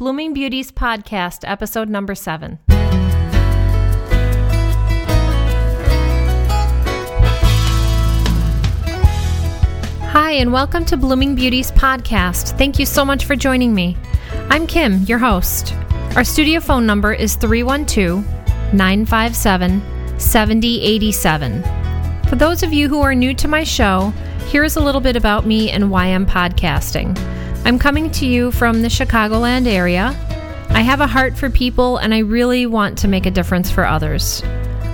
Blooming Beauties Podcast, episode number seven. Hi, and welcome to Blooming Beauties Podcast. Thank you so much for joining me. I'm Kim, your host. Our studio phone number is 312 957 7087. For those of you who are new to my show, here's a little bit about me and why I'm podcasting. I'm coming to you from the Chicagoland area. I have a heart for people and I really want to make a difference for others.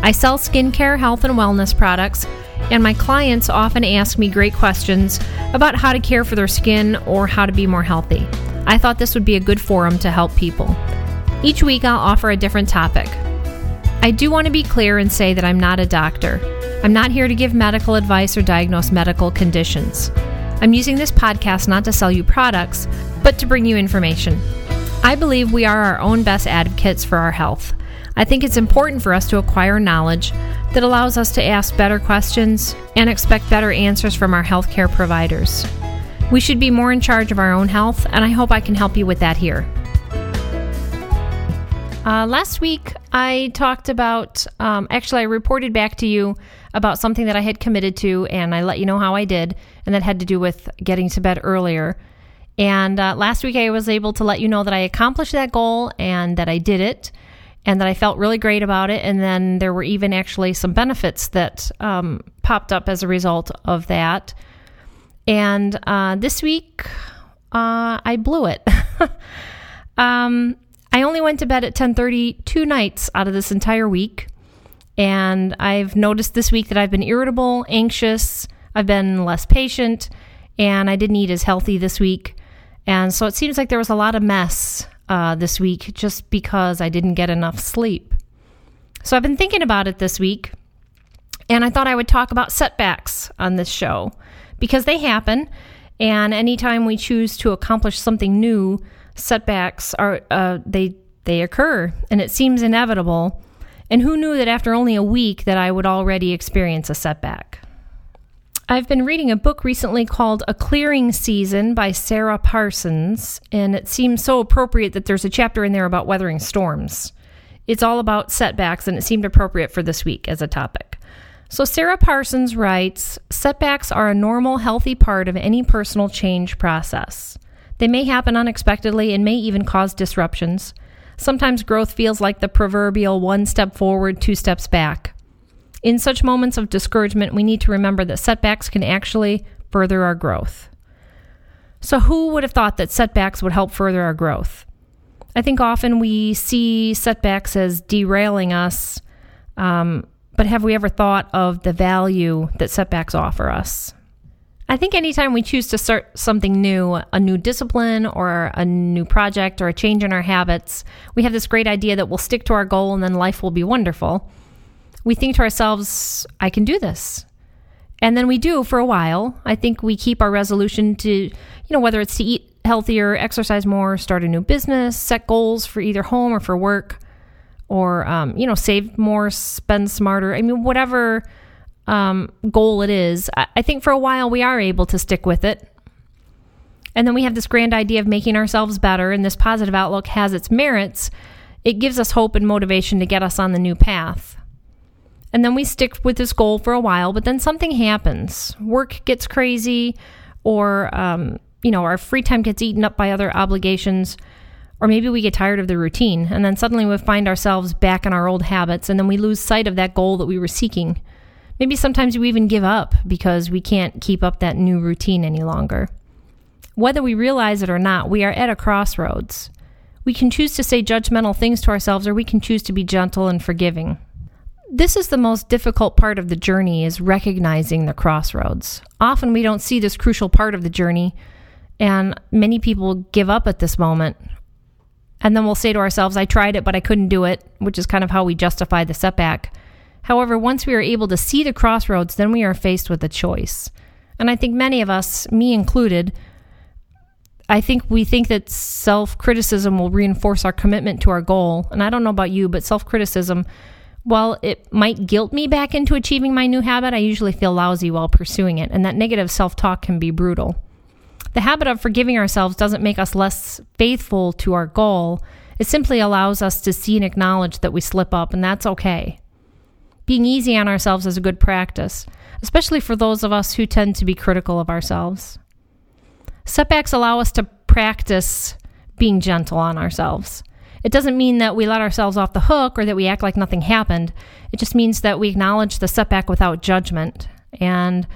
I sell skincare, health, and wellness products, and my clients often ask me great questions about how to care for their skin or how to be more healthy. I thought this would be a good forum to help people. Each week, I'll offer a different topic. I do want to be clear and say that I'm not a doctor. I'm not here to give medical advice or diagnose medical conditions. I'm using this podcast not to sell you products, but to bring you information. I believe we are our own best advocates for our health. I think it's important for us to acquire knowledge that allows us to ask better questions and expect better answers from our healthcare providers. We should be more in charge of our own health, and I hope I can help you with that here. Uh, last week, I talked about, um, actually, I reported back to you about something that I had committed to, and I let you know how I did, and that had to do with getting to bed earlier. And uh, last week, I was able to let you know that I accomplished that goal and that I did it, and that I felt really great about it. And then there were even actually some benefits that um, popped up as a result of that. And uh, this week, uh, I blew it. um, I only went to bed at 10:30 two nights out of this entire week. And I've noticed this week that I've been irritable, anxious, I've been less patient, and I didn't eat as healthy this week. And so it seems like there was a lot of mess uh, this week just because I didn't get enough sleep. So I've been thinking about it this week, and I thought I would talk about setbacks on this show because they happen. And anytime we choose to accomplish something new, setbacks are uh, they they occur, and it seems inevitable. And who knew that after only a week that I would already experience a setback? I've been reading a book recently called A Clearing Season by Sarah Parsons, and it seems so appropriate that there's a chapter in there about weathering storms. It's all about setbacks, and it seemed appropriate for this week as a topic. So, Sarah Parsons writes Setbacks are a normal, healthy part of any personal change process. They may happen unexpectedly and may even cause disruptions. Sometimes growth feels like the proverbial one step forward, two steps back. In such moments of discouragement, we need to remember that setbacks can actually further our growth. So, who would have thought that setbacks would help further our growth? I think often we see setbacks as derailing us, um, but have we ever thought of the value that setbacks offer us? I think anytime we choose to start something new, a new discipline or a new project or a change in our habits, we have this great idea that we'll stick to our goal and then life will be wonderful. We think to ourselves, I can do this. And then we do for a while. I think we keep our resolution to, you know, whether it's to eat healthier, exercise more, start a new business, set goals for either home or for work, or, um, you know, save more, spend smarter. I mean, whatever um, goal it is, I, think for a while we are able to stick with it. And then we have this grand idea of making ourselves better, and this positive outlook has its merits. It gives us hope and motivation to get us on the new path. And then we stick with this goal for a while, but then something happens. Work gets crazy, or, um, you know, our free time gets eaten up by other obligations, or maybe we get tired of the routine, and then suddenly we find ourselves back in our old habits, and then we lose sight of that goal that we were seeking. Maybe sometimes we even give up because we can't keep up that new routine any longer. Whether we realize it or not, we are at a crossroads. We can choose to say judgmental things to ourselves or we can choose to be gentle and forgiving. This is the most difficult part of the journey is recognizing the crossroads. Often we don't see this crucial part of the journey and many people give up at this moment. And then we'll say to ourselves, I tried it, but I couldn't do it, which is kind of how we justify the setback. However, once we are able to see the crossroads, then we are faced with a choice. And I think many of us, me included, I think we think that self criticism will reinforce our commitment to our goal. And I don't know about you, but self criticism, while it might guilt me back into achieving my new habit, I usually feel lousy while pursuing it. And that negative self talk can be brutal. The habit of forgiving ourselves doesn't make us less faithful to our goal. It simply allows us to see and acknowledge that we slip up, and that's okay. Being easy on ourselves is a good practice, especially for those of us who tend to be critical of ourselves. Setbacks allow us to practice being gentle on ourselves. It doesn't mean that we let ourselves off the hook or that we act like nothing happened. It just means that we acknowledge the setback without judgment and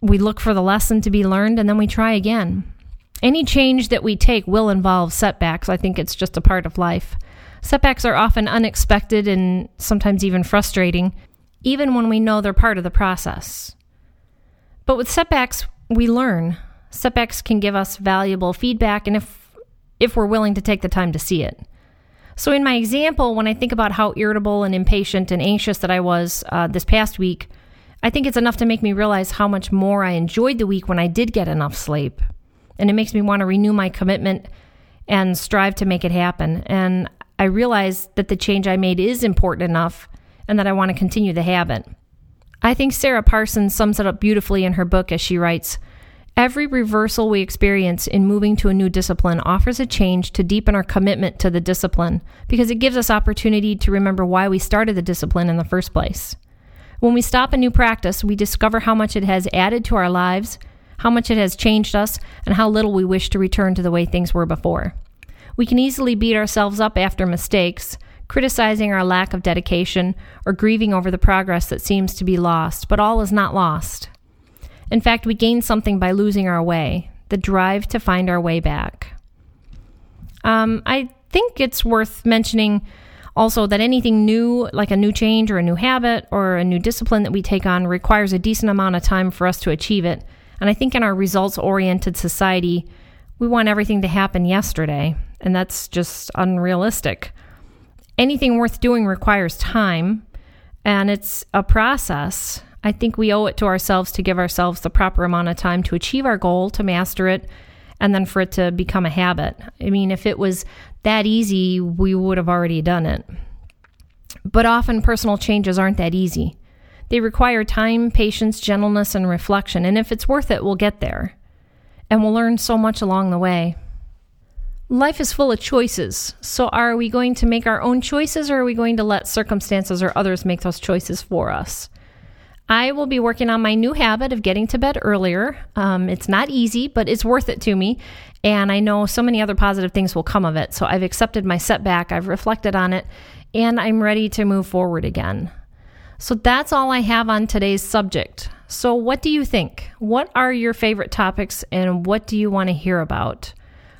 we look for the lesson to be learned and then we try again. Any change that we take will involve setbacks. I think it's just a part of life. Setbacks are often unexpected and sometimes even frustrating, even when we know they're part of the process. But with setbacks, we learn. Setbacks can give us valuable feedback, and if if we're willing to take the time to see it. So, in my example, when I think about how irritable and impatient and anxious that I was uh, this past week, I think it's enough to make me realize how much more I enjoyed the week when I did get enough sleep. And it makes me want to renew my commitment and strive to make it happen. And I realize that the change I made is important enough and that I want to continue the habit. I think Sarah Parsons sums it up beautifully in her book as she writes Every reversal we experience in moving to a new discipline offers a change to deepen our commitment to the discipline because it gives us opportunity to remember why we started the discipline in the first place. When we stop a new practice, we discover how much it has added to our lives, how much it has changed us, and how little we wish to return to the way things were before. We can easily beat ourselves up after mistakes, criticizing our lack of dedication, or grieving over the progress that seems to be lost, but all is not lost. In fact, we gain something by losing our way the drive to find our way back. Um, I think it's worth mentioning also that anything new, like a new change or a new habit or a new discipline that we take on, requires a decent amount of time for us to achieve it. And I think in our results oriented society, we want everything to happen yesterday, and that's just unrealistic. Anything worth doing requires time, and it's a process. I think we owe it to ourselves to give ourselves the proper amount of time to achieve our goal, to master it, and then for it to become a habit. I mean, if it was that easy, we would have already done it. But often personal changes aren't that easy. They require time, patience, gentleness, and reflection. And if it's worth it, we'll get there. And we'll learn so much along the way. Life is full of choices. So, are we going to make our own choices or are we going to let circumstances or others make those choices for us? I will be working on my new habit of getting to bed earlier. Um, it's not easy, but it's worth it to me. And I know so many other positive things will come of it. So I've accepted my setback, I've reflected on it, and I'm ready to move forward again. So that's all I have on today's subject. So, what do you think? What are your favorite topics and what do you want to hear about?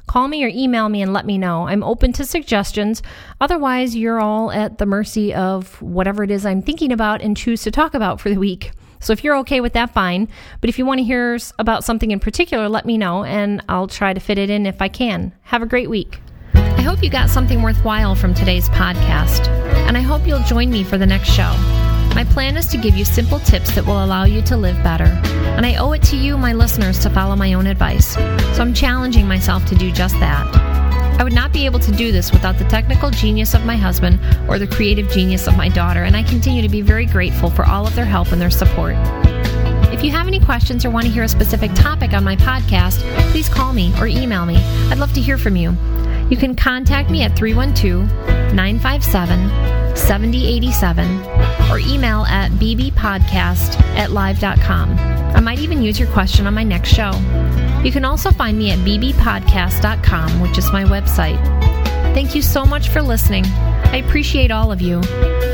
Call me or email me and let me know. I'm open to suggestions. Otherwise, you're all at the mercy of whatever it is I'm thinking about and choose to talk about for the week. So if you're okay with that, fine. But if you want to hear about something in particular, let me know and I'll try to fit it in if I can. Have a great week. I hope you got something worthwhile from today's podcast, and I hope you'll join me for the next show. My plan is to give you simple tips that will allow you to live better. And I owe it to you, my listeners, to follow my own advice. So I'm challenging myself to do just that. I would not be able to do this without the technical genius of my husband or the creative genius of my daughter, and I continue to be very grateful for all of their help and their support. If you have any questions or want to hear a specific topic on my podcast, please call me or email me. I'd love to hear from you. You can contact me at 312 957 7087 or email at bbpodcast at live.com. I might even use your question on my next show. You can also find me at bbpodcast.com, which is my website. Thank you so much for listening. I appreciate all of you.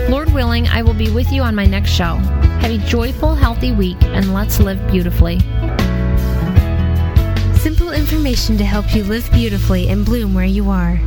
Lord willing, I will be with you on my next show. Have a joyful, healthy week, and let's live beautifully. Simple information to help you live beautifully and bloom where you are.